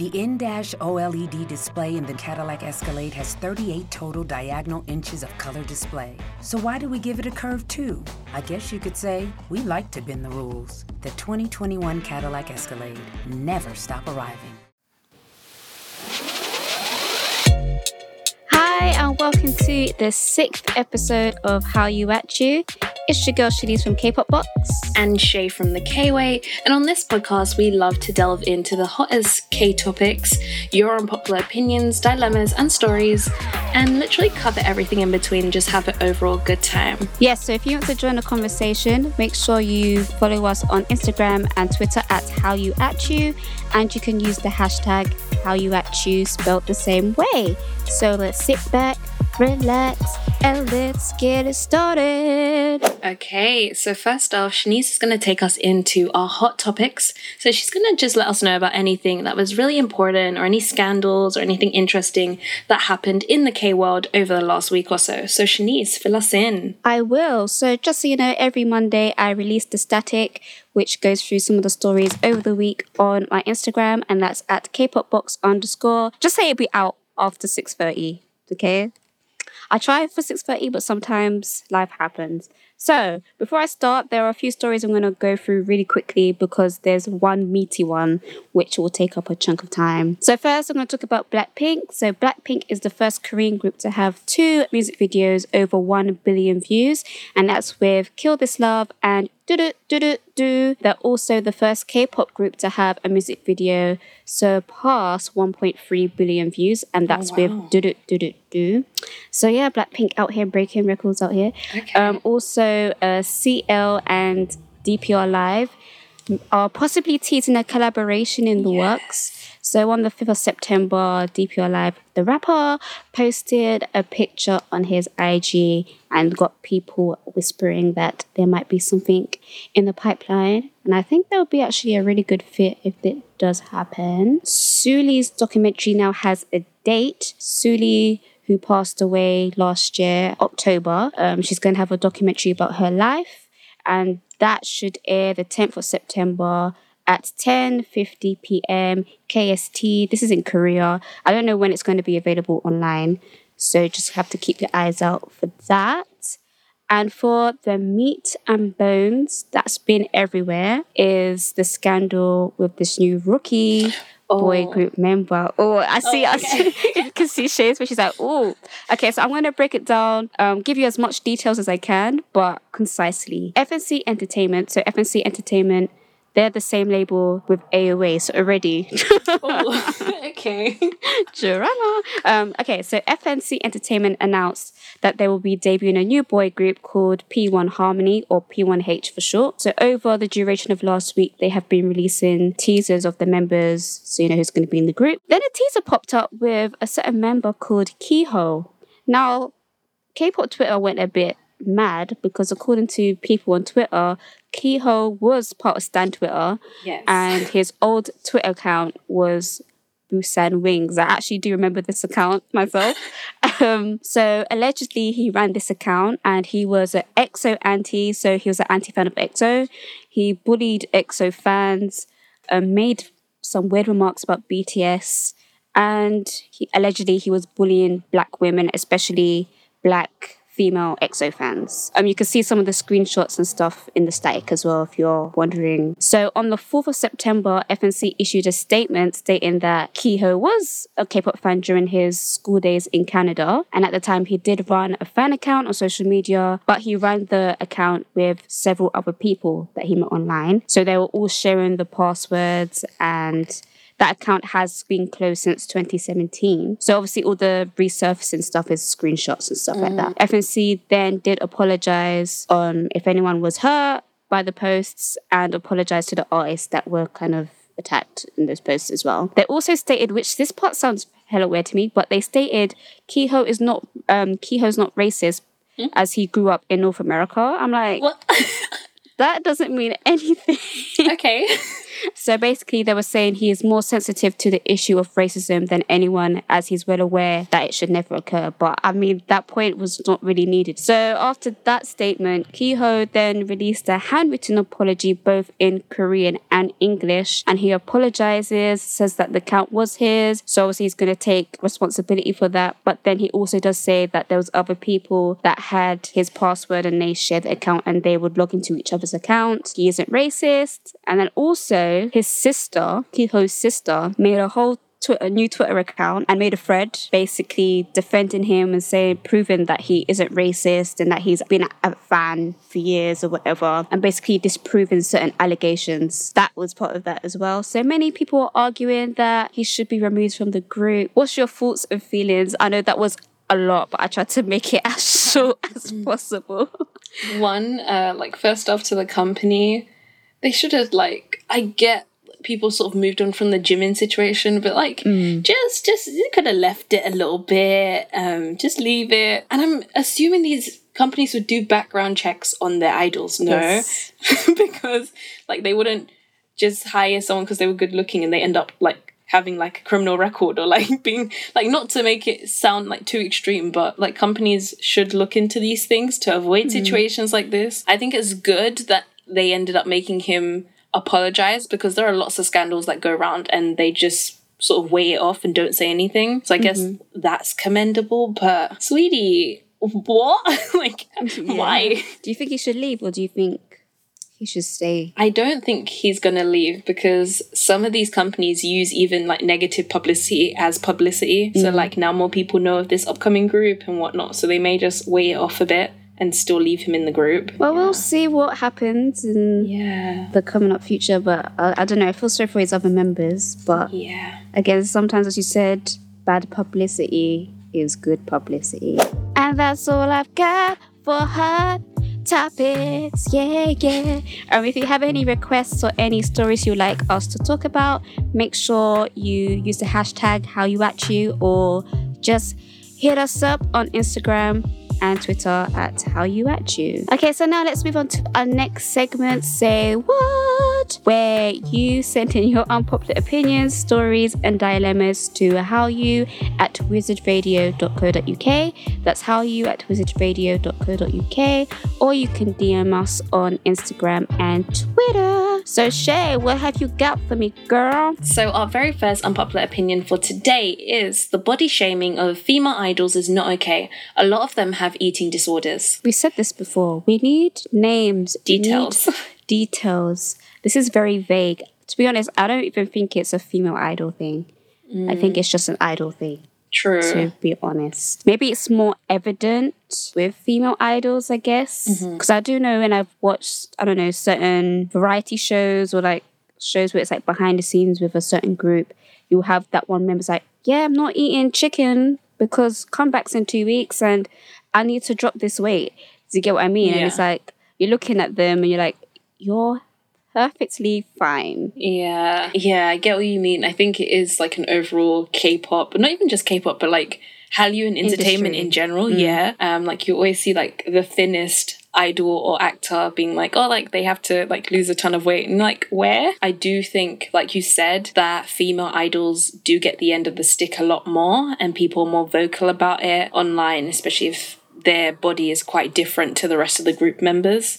The in-dash OLED display in the Cadillac Escalade has 38 total diagonal inches of color display. So why do we give it a curve too? I guess you could say we like to bend the rules. The 2021 Cadillac Escalade. Never stop arriving. Hi, and welcome to the sixth episode of How You At You. It's your girl Shanice from K-Pop Box. and Shay from the K-Way. And on this podcast, we love to delve into the hottest K topics, your unpopular opinions, dilemmas, and stories, and literally cover everything in between and just have an overall good time. Yes, so if you want to join the conversation, make sure you follow us on Instagram and Twitter at How You At You, and you can use the hashtag How You At You spelled the same way. So let's sit back, relax, and let's get it started. Okay, so first off, Shanice is going to take us into our hot topics. So she's going to just let us know about anything that was really important or any scandals or anything interesting that happened in the K world over the last week or so. So Shanice, fill us in. I will. So, just so you know, every Monday I release the static, which goes through some of the stories over the week on my Instagram, and that's at kpopbox underscore. Just say it'll be out after six thirty. Okay. I try for six thirty, but sometimes life happens. So, before I start, there are a few stories I'm going to go through really quickly because there's one meaty one which will take up a chunk of time. So, first, I'm going to talk about Blackpink. So, Blackpink is the first Korean group to have two music videos over 1 billion views, and that's with Kill This Love and They're also the first K pop group to have a music video surpass 1.3 billion views, and that's with Do Do Do Do Do. So, yeah, Blackpink out here breaking records out here. Um, also, uh, CL and DPR Live are possibly teasing a collaboration in the works. So on the 5th of September, DPR Live, the rapper, posted a picture on his IG and got people whispering that there might be something in the pipeline. And I think that would be actually a really good fit if it does happen. Sulli's documentary now has a date. Sulli who passed away last year, October. Um, she's going to have a documentary about her life, and that should air the 10th of September at 10:50 p.m. KST. This is in Korea. I don't know when it's going to be available online, so just have to keep your eyes out for that. And for the meat and bones that's been everywhere is the scandal with this new rookie boy group member. Oh, I see. I see. you can see Shay's where she's like, oh, okay. So I'm going to break it down, um, give you as much details as I can, but concisely. FNC Entertainment. So FNC Entertainment. They're the same label with AOA, so already okay. drama. Um, okay, so FNC Entertainment announced that they will be debuting a new boy group called P1 Harmony or P1H for short. So over the duration of last week, they have been releasing teasers of the members, so you know who's going to be in the group. Then a teaser popped up with a certain member called Keeho. Now, K-pop Twitter went a bit mad because according to people on Twitter, Keeho was part of Stan Twitter, Yes. and his old Twitter account was Busan Wings. I actually do remember this account myself. um, so allegedly, he ran this account, and he was an EXO anti. So he was an anti fan of EXO. He bullied EXO fans, um, made some weird remarks about BTS, and he allegedly he was bullying black women, especially black female EXO fans. Um, you can see some of the screenshots and stuff in the static as well if you're wondering. So on the 4th of September, FNC issued a statement stating that Keeho was a K-pop fan during his school days in Canada, and at the time he did run a fan account on social media, but he ran the account with several other people that he met online. So they were all sharing the passwords and that account has been closed since 2017. So obviously all the resurfacing stuff is screenshots and stuff like that. FNC then did apologize on if anyone was hurt by the posts and apologize to the artists that were kind of attacked in those posts as well. They also stated, which this part sounds hella weird to me, but they stated Keeho is not um Keeho's not racist as he grew up in North America. I'm like, What? that doesn't mean anything. okay. So basically, they were saying he is more sensitive to the issue of racism than anyone, as he's well aware that it should never occur. But I mean, that point was not really needed. So after that statement, Keeho then released a handwritten apology both in Korean and English, and he apologizes, says that the account was his, so obviously he's going to take responsibility for that. But then he also does say that there was other people that had his password and they shared the account and they would log into each other's account. He isn't racist, and then also his sister, Keeho's sister, made a whole tw- a new Twitter account and made a thread basically defending him and saying, proving that he isn't racist and that he's been a fan for years or whatever, and basically disproving certain allegations. That was part of that as well. So many people are arguing that he should be removed from the group. What's your thoughts and feelings? I know that was a lot, but I tried to make it as short as mm. possible. One, uh, like first off to the company, they should have like I get people sort of moved on from the Jimin situation, but like just just you could have left it a little bit, um, just leave it. And I'm assuming these companies would do background checks on their idols, no, Yes. because like they wouldn't just hire someone because they were good looking and they end up like having like a criminal record or like being like not to make it sound like too extreme but like companies should look into these things to avoid hmm. situations like this. I think it's good that they ended up making him apologize because there are lots of scandals that go around and they just sort of weigh it off and don't say anything. So i guess mm-hmm. that's commendable but sweetie what? Like why? Do you think he should leave or do you think he should stay? I don't think he's going to leave because some of these companies use even like negative publicity as publicity. So, mm. like, now more people know of this upcoming group and whatnot. So, they may just weigh it off a bit and still leave him in the group. Well, we'll see what happens in Yeah. the coming up future, but I, I don't know. I feel sorry for his other members, but Yeah. again, sometimes, as you said, bad publicity is good publicity. And that's all I've got for hot topics. Yeah, yeah. Um, if you have any requests or any stories you'd like us to talk about, make sure you use the hashtag how you at you or just hit us up on Instagram and Twitter at How You At You. Okay, so now let's move on to our next segment, Say What, where you send in your unpopular opinions, stories, and dilemmas to hallyu at wizardradio.co.uk. That's hallyu at wizardradio.co.uk, or you can DM us on Instagram and Twitter. So, Shay, what have you got for me, girl? So, our very first unpopular opinion for today is the body shaming of female idols is not okay. A lot of them have eating disorders. We said this before. We need names, Details. need Details. This is very vague. To be honest, I don't even think it's a female idol thing. I think mm. it's just an idol thing, True. to be honest. Maybe it's more evident with female idols, I guess. Mm-hmm. Because I do know when I've watched, I don't know, certain variety shows or like shows where it's like behind the scenes with a certain group, you'll have that one member's like, yeah, I'm not eating chicken because comeback's in two weeks and I need to drop this weight. Do you get what I mean? And it's like, you're looking at them and you're like, you're perfectly fine. Yeah, yeah, I get what you mean. I think it is like an overall K-pop, but not even just K-pop, but like Hallyu and entertainment Industry. in general. Yeah, um, like you always see like the thinnest idol or actor being like, oh, like they have to like lose a ton of weight, and like where? I do think, like you said, that female idols do get the end of the stick a lot more, and people are more vocal about it online, especially if their body is quite different to the rest of the group members.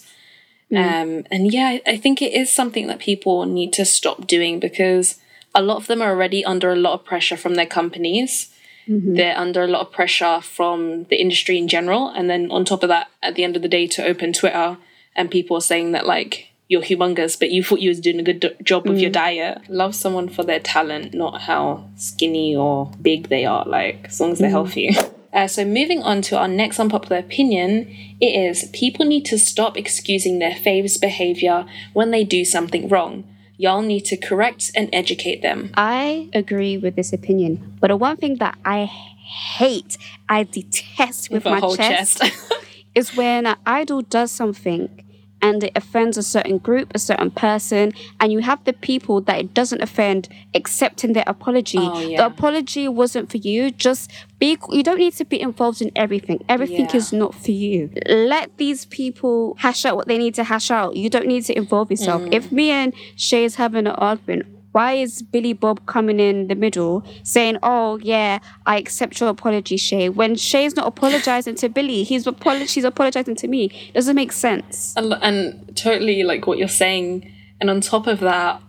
Mm. Um, and yeah, I- think it is something that people need to stop doing because a lot of them are already under a lot of pressure from their companies. Mm-hmm. They're under a lot of pressure from the industry in general. And then on top of that, at the end of the day, to open Twitter and people are saying that, like, you're humongous, but you thought you was doing a good do- job with your mm. diet. Love someone for their talent, not how skinny or big they are, like, as long as they're mm. healthy. Uh, so moving on to our next unpopular opinion, it is people need to stop excusing their faves' behavior when they do something wrong. Y'all need to correct and educate them. I agree with this opinion. But the one thing that I hate, I detest with, a my chest, chest. is when an idol does something and it offends a certain group, a certain person, and you have the people that it doesn't offend accepting their apology. Oh, yeah. The apology wasn't for you. Just be you don't need to be involved in everything. Everything Yeah. is not for you. Let these people hash out what they need to hash out. You don't need to involve yourself. Mm. If me and Shay is having an argument, why is Billy Bob coming in the middle saying, "Oh yeah, I accept your apology, Shay"? When Shay's not apologizing to Billy, he's apolo- she's apologizing to me. Doesn't make sense. and, and totally like what you're saying and on top of that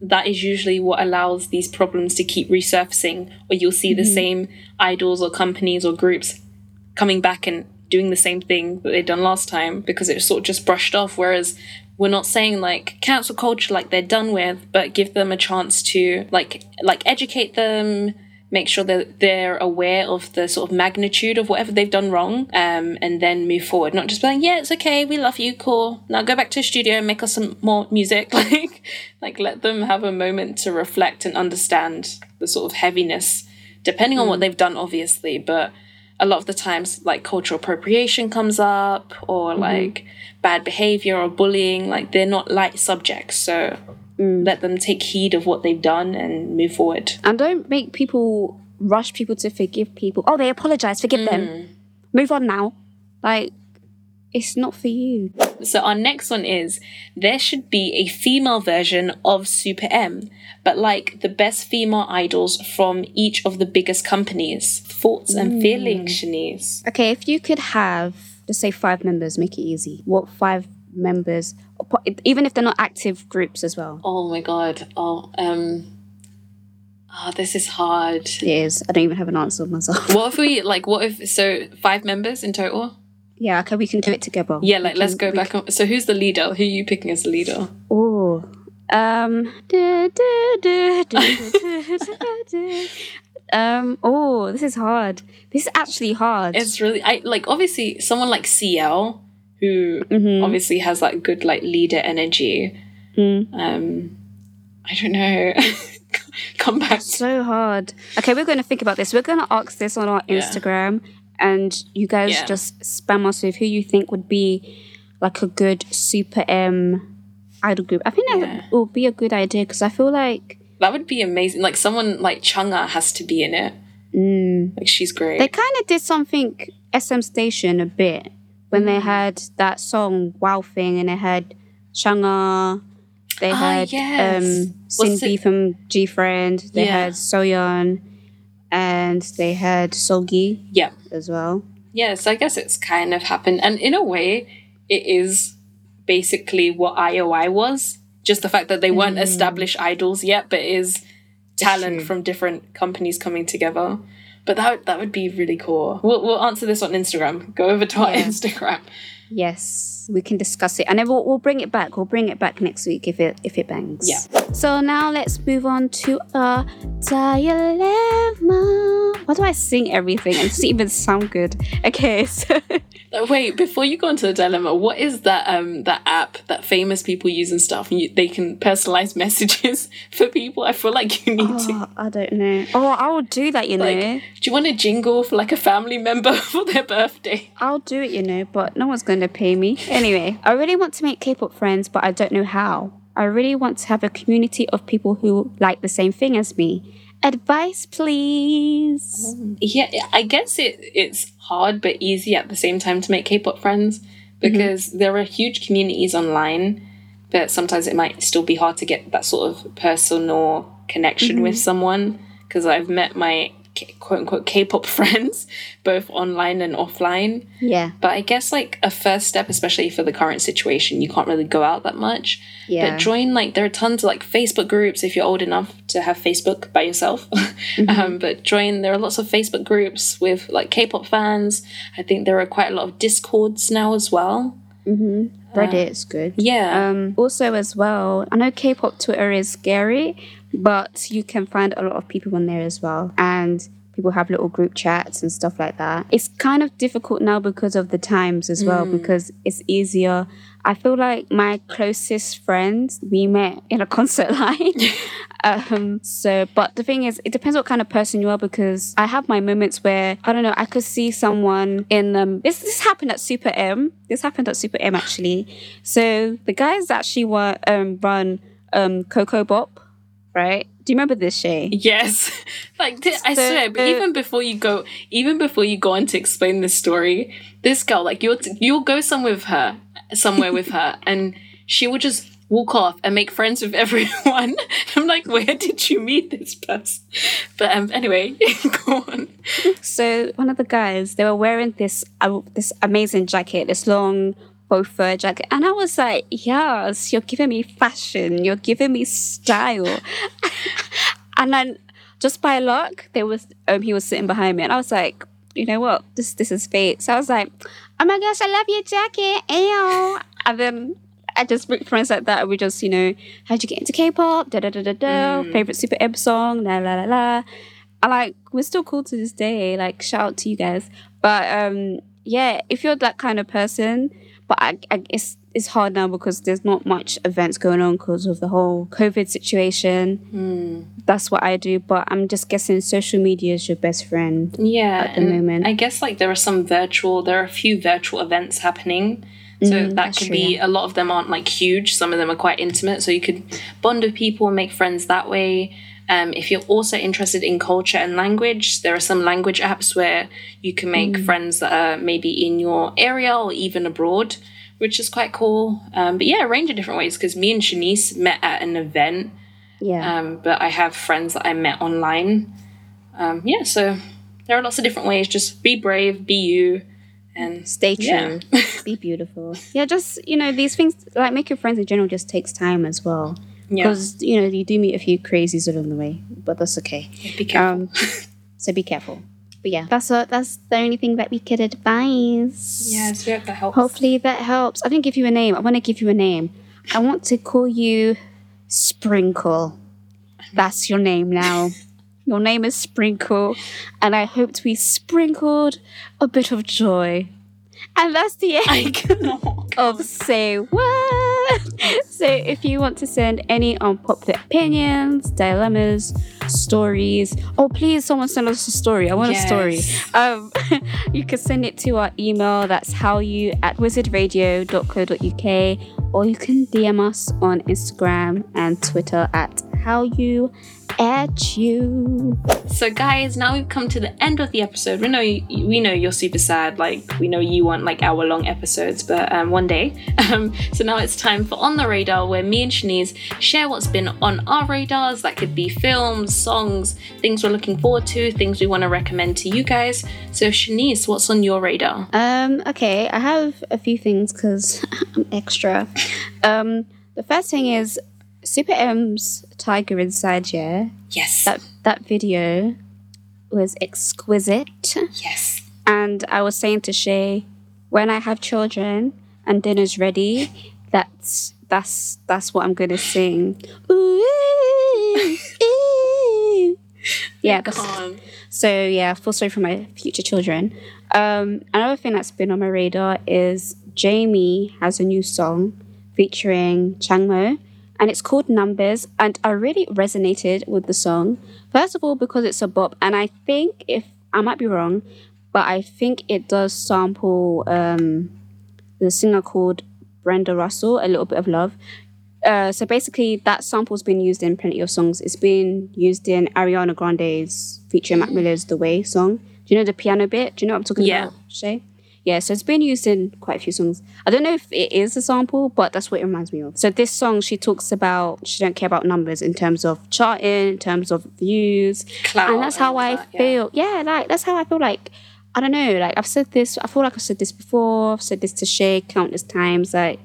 that is usually what allows these problems to keep resurfacing or you'll see the mm-hmm. same idols or companies or groups coming back and doing the same thing that they've done last time because it was sort of just brushed off whereas we're not saying like cancel culture like they're done with but give them a chance to like like educate them make sure that they're aware of the sort of magnitude of whatever they've done wrong um, and then move forward. Not just being like, yeah it's okay we love you cool. Now go back to the studio and make us some more music. Like like let them have a moment to reflect and understand the sort of heaviness depending on what they've done obviously but a lot of the times like cultural appropriation comes up or mm-hmm. like bad behavior or bullying like they're not light subjects so mm. let them take heed of what they've done and move forward And don't make people rush people to forgive people. Oh, they apologize. Forgive them. Mm. Move on now. Like it's not for you. So our next one is there should be a female version of Super M, but like the best female idols from each of the biggest companies. Thoughts and feelings, Shanice. Okay, if you could have, let's say, five members, make it easy. What five members, even if they're not active groups as well? Oh my god. Oh, um Oh, this is hard. It is. I don't even have an answer myself. What if we like what if so five members in total? Yeah, okay, we can do it together. Yeah, like let's can- go back on so who's the leader? Who are you picking as the leader? Oh. Um. Um. Oh, this is hard. This is actually hard. It's really I like obviously someone like CL who Mm-hmm. obviously has that good like leader energy. Mm. Um I don't know. Come back. so hard. Okay, we're going to think about this. We're going to ask this on our Yeah. Instagram, and you guys Yeah. just spam us with who you think would be like a good Super M idol group. I think that Yeah. would, would be a good idea because I feel like That would be amazing. Like someone like Chungha has to be in it. Like she's great. they kind of did something SM Station a bit when Mm. they had that song Wow Thing and they had Chungha. They Ah, had yes. um, SinB from G Friend. They Yeah. had Soyeon, and they had Seulgi. yeah. as well. Yeah, so I guess it's kind of happened. And in a way, it is basically what IOI was. Just the fact that they weren't mm. established idols yet, but is talent from different companies coming together. But that would, that would be really cool. We'll, we'll answer this on Instagram. Go over to our Yeah. Instagram. Yes, we can discuss it, and then we'll, we'll bring it back. We'll bring it back next week if it if it bangs. Yeah. So now let's move on to our dilemma. Why do I sing everything and it doesn't even sound good? Okay, so Wait, before you go into the dilemma, what is that um that app that famous people use and stuff? And you, they can personalize messages for people. I feel like you need to. oh, I don't know. Oh, I will do that. You know, do you want a jingle for like a family member for their birthday? I'll do it. You know, but no one's going to pay me anyway. I really want to make K-pop friends, but I don't know how. I really want to have a community of people who like the same thing as me. Advice, please. Um, yeah, I guess it it's hard but easy at the same time to make K-pop friends because mm-hmm. there are huge communities online, but sometimes it might still be hard to get that sort of personal connection with mm-hmm. someone because I've met my K- quote unquote K-pop friends both online and offline. Yeah. But I guess like a first step, especially for the current situation, you can't really go out that much. Yeah. But join like there are tons of like Facebook groups if you're old enough to have Facebook by yourself. um, but join there are lots of Facebook groups with like K-pop fans. I think there are quite a lot of Discords now as well. Reddit's good. Yeah. Um, also, as well, I know K-pop Twitter is scary, but you can find a lot of people on there as well, and people have little group chats and stuff like that. It's kind of difficult now because of the times as well, because it's easier. I feel like my closest friends we met in a concert line. um, so, but the thing is, it depends what kind of person you are because I have my moments where I don't know. I could see someone in um. This this happened at Super M. This happened at Super M actually. So the guys actually were um run um Kokobop, right? Do you remember this, Shay? Yes, like th- I swear. But even before you go, even before you go on to explain this story, this girl, like you'll t- you'll go somewhere with her, somewhere with her, and she will just walk off and make friends with everyone. I'm like, where did you meet this person? But um, anyway, go on. So one of the guys, they were wearing this uh, this amazing jacket, this long faux fur jacket, and I was like, "Yes, you're giving me fashion. You're giving me style." and then, just by luck, there was um, he was sitting behind me, and I was like, "You know what? This this is fate." So I was like, "Oh my gosh, I love your jacket!" Ew. And then. I just make friends like that. and We just, you know, how'd you get into K-pop? Da da da da da. Favorite Super M song? La la la la. And like we're still cool to this day. Like shout out to you guys. But um yeah, if you're that kind of person, but I, I it's it's hard now because there's not much events going on because of the whole COVID situation. That's what I do. But I'm just guessing social media is your best friend. Yeah, at the moment. I guess like there are some virtual, there are a few virtual events happening. So that Mm, that's could true, be yeah. a lot of them aren't like huge. Some of them are quite intimate, so you could bond with people and make friends that way. Um, if you're also interested in culture and language, there are some language apps where you can make Mm. friends that are maybe in your area or even abroad, which is quite cool. Um, but yeah, a range of different ways. Because me and Shanice met at an event, Yeah. um, but I have friends that I met online. Um, yeah, so there are lots of different ways. Just be brave, be you, and Stay true. yeah. Be beautiful. Yeah, just you know, these things like make your friends in general just takes time as well. Yeah. Because you know, you do meet a few crazies along the way, but that's okay. be careful. Um, so be careful. But yeah, that's a, that's the only thing that we could advise. yes, we hope that helps. Hopefully that helps. I didn't give you a name. I want to give you a name. I want to call you Sprinkle. That's your name now. Your name is Sprinkle, and I hoped we sprinkled a bit of joy. And that's the end of Say What. so if you want to send any unpopular opinions, dilemmas, stories, oh please someone send us a story. I want a story. Um you can send it to our email that's hallyu at wizardradio.co.uk or you can DM us on Instagram and Twitter at how you at you. So, guys, now we've come to the end of the episode. We know we know you're super sad. Like we know you want like hour long episodes, but um, one day. Um, so now it's time for on the radar, where me and Shanice share what's been on our radars. That could be films, songs, things we're looking forward to, things we want to recommend to you guys. So, Shanice, what's on your radar? Um, okay, I have a few things because I'm extra. Um, the first thing is Super M's Tiger Inside, yeah. Yes. That that video was exquisite. yes. And I was saying to Shay, when I have children and dinner's ready, that's that's that's what I'm gonna sing. Ooh, ooh. Yeah, so yeah, full story for my future children. Um, another thing that's been on my radar is Jamie has a new song featuring Changmo, and it's called Numbers. And I really resonated with the song. First of all, because it's a bop, and I think if I might be wrong, but I think it does sample um, the singer called Brenda Russell, A Little Bit of Love. Uh, so basically, that sample's been used in plenty of songs. It's been used in Ariana Grande's featuring Mac Miller's "The Way" song. Do you know the piano bit? Do you know what I'm talking Yeah. about, Shay? Yeah, so it's been used in quite a few songs. I don't know if it is a sample, but that's what it reminds me of. So this song, she talks about she don't care about numbers in terms of charting, in terms of views, Clout and that's how and I that, yeah. feel. Yeah, like that's how I feel. Like I don't know. Like I've said this. I feel like I've said this before. I've said this to Shay countless times. Like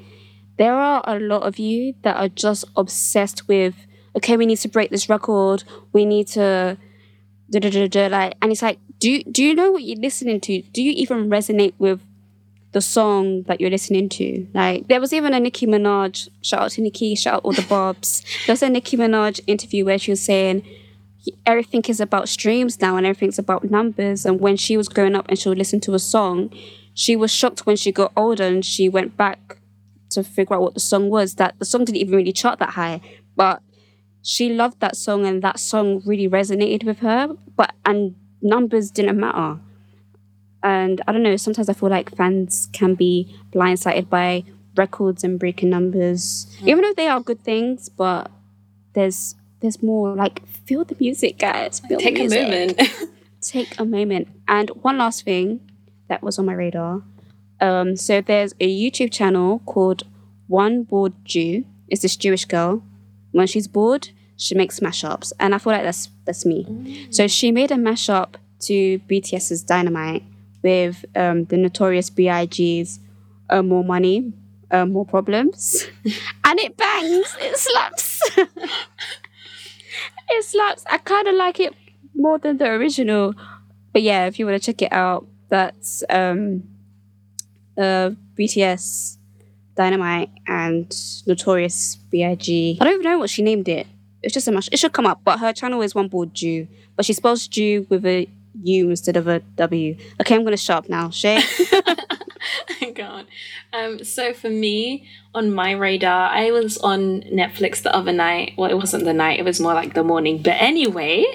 there are a lot of you that are just obsessed with. Okay, we need to break this record. We need to. Da, da, da, da, like, and it's like, do you, do you know what you're listening to? Do you even resonate with the song that you're listening to? Like, there was even a Nicki Minaj. Shout out to Nicki. Shout out all the Bobs. There's a Nicki Minaj interview where she was saying, everything is about streams now and everything's about numbers. And when she was growing up and she would listen to a song, she was shocked when she got older and she went back to figure out what the song was. That the song didn't even really chart that high, but she loved that song and that song really resonated with her. But and numbers didn't matter. And I don't know. Sometimes I feel like fans can be blindsided by records and breaking numbers, mm. even though they are good things. But there's there's more like feel the music, guys. Feel Take music. a moment. Take a moment. And one last thing that was on my radar. Um, so there's a YouTube channel called One Bored Jew. It's this Jewish girl. When she's bored, she makes mashups, and I feel like that's that's me. Mm. So she made a mashup to BTS's Dynamite with um, the notorious B.I.G.'s uh, "More Money, uh, More Problems," and it bangs. It slaps. it slaps. I kind of like it more than the original. But yeah, if you want to check it out, that's um, uh, BTS, Dynamite, and Notorious B.I.G. I don't even know what she named it. It's just a mash. It should come up, but her channel is One Bored Jew, but she spells Jew with a U instead of a W. Okay, I'm gonna shut up now. Shay. I can't. Um, so for me, on my radar, I was on Netflix the other night. Well, it wasn't the night; it was more like the morning. But anyway,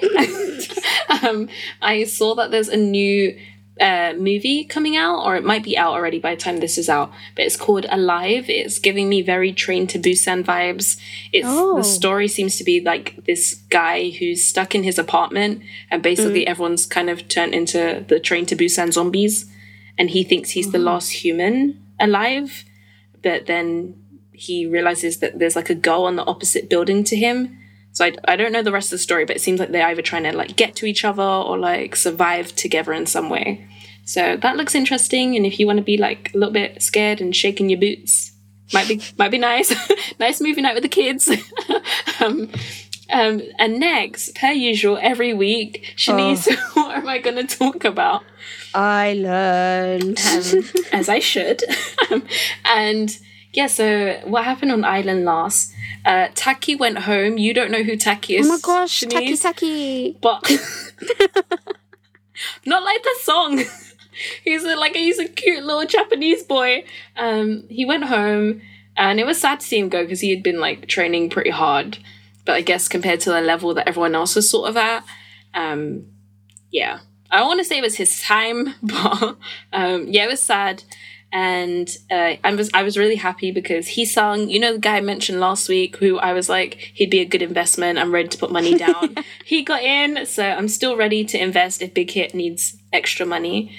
um, I saw that there's a new uh, movie coming out, or it might be out already by the time this is out. But it's called Alive. It's giving me very Train to Busan vibes. It's oh. the story seems to be like this guy who's stuck in his apartment, and basically mm. everyone's kind of turned into the Train to Busan zombies, and he thinks he's mm. the mm-hmm. last human alive. But then he realizes that there's like a girl on the opposite building to him. So I, I don't know the rest of the story, but it seems like they're either trying to like get to each other or like survive together in some way. So that looks interesting. And if you want to be like a little bit scared and shaking your boots, might be might be nice. nice movie night with the kids. um, um, and next, per usual, every week, Shanice, oh. what am I going to talk about? Island. Um, as I should. Um, and yeah, so what happened on Island last? Uh, Taki went home. You don't know who Taki is. Oh my gosh, Taki Taki. But not like the song. he's a, like he's a cute little Japanese boy. Um, he went home, and it was sad to see him go because he had been like training pretty hard. But I guess compared to the level that everyone else was sort of at, um, yeah, I don't want to say it was his time, but um, yeah, it was sad. And uh, I was I was really happy because he sung. You know the guy I mentioned last week, who I was like he'd be a good investment. I'm ready to put money down. he got in, so I'm still ready to invest if Big Hit needs extra money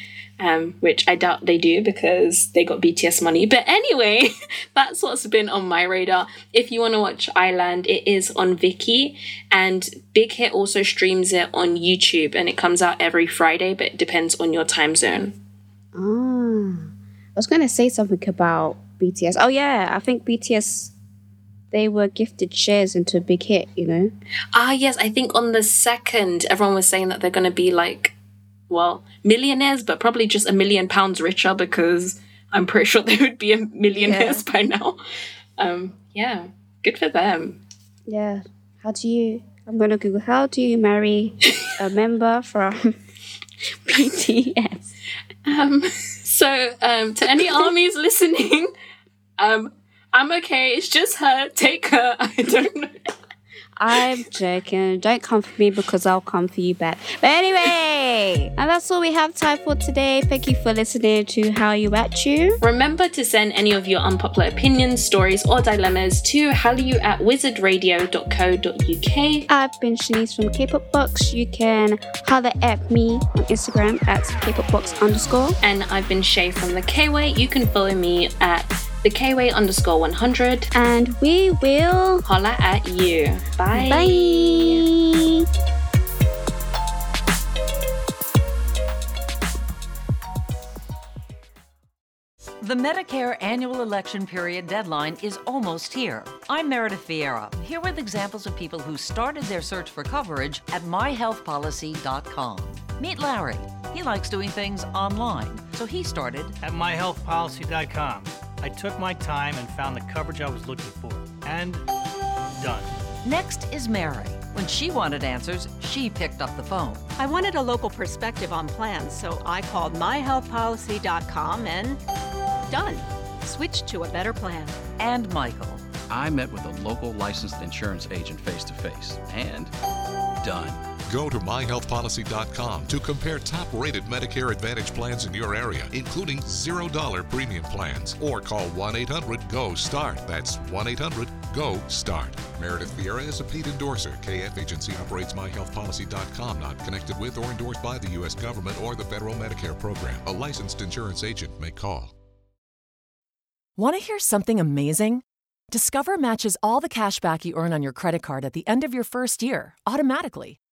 um, which I doubt they do because they got BTS money. But anyway, that's what's been on my radar. If you want to watch Island, it is on Viki, and Big Hit also streams it on YouTube, and it comes out every Friday, but it depends on your time zone. Ah, I was going to say something about BTS. Oh yeah, I think BTS they were gifted shares into a Big Hit, you know? Ah, yes. I think on the second, everyone was saying that they're going to be like well, millionaires, but probably just a million pounds richer because I'm pretty sure they would be a millionaires yeah. by now. Um, yeah, good for them. Yeah. How do you? I'm gonna Google. How do you marry a member from BTS? Um, so, um, to any armies listening, um, I'm okay. It's just her. Take her. I don't know. I'm joking. Don't come for me because I'll come for you back. But anyway, and that's all we have time for today. Thank you for listening to How You At You. Remember to send any of your unpopular opinions, stories, or dilemmas to hallyu at wizardradio.co.uk. I've been Shanice from K-Pop Box. You can holler at me on Instagram at K-Pop Box underscore. And I've been Shay from the K-Way. You can follow me at the Kway underscore 100. And we will holla at you. Bye. Bye. The Medicare annual election period deadline is almost here. I'm Meredith Vieira, here with examples of people who started their search for coverage at myhealthpolicy.com. Meet Larry. He likes doing things online, so he started at myhealthpolicy.com. I took my time and found the coverage I was looking for. And done. Next is Mary. When she wanted answers, she picked up the phone. I wanted a local perspective on plans, so I called myhealthpolicy.com and done. Switched to a better plan. And Michael. I met with a local licensed insurance agent face to face and done. Go to myhealthpolicy.com to compare top rated Medicare Advantage plans in your area, including $0 premium plans, or call 1 800 GO START. That's 1 800 GO START. Meredith Vieira is a paid endorser. KF Agency operates myhealthpolicy.com, not connected with or endorsed by the U.S. government or the federal Medicare program. A licensed insurance agent may call. Want to hear something amazing? Discover matches all the cash back you earn on your credit card at the end of your first year automatically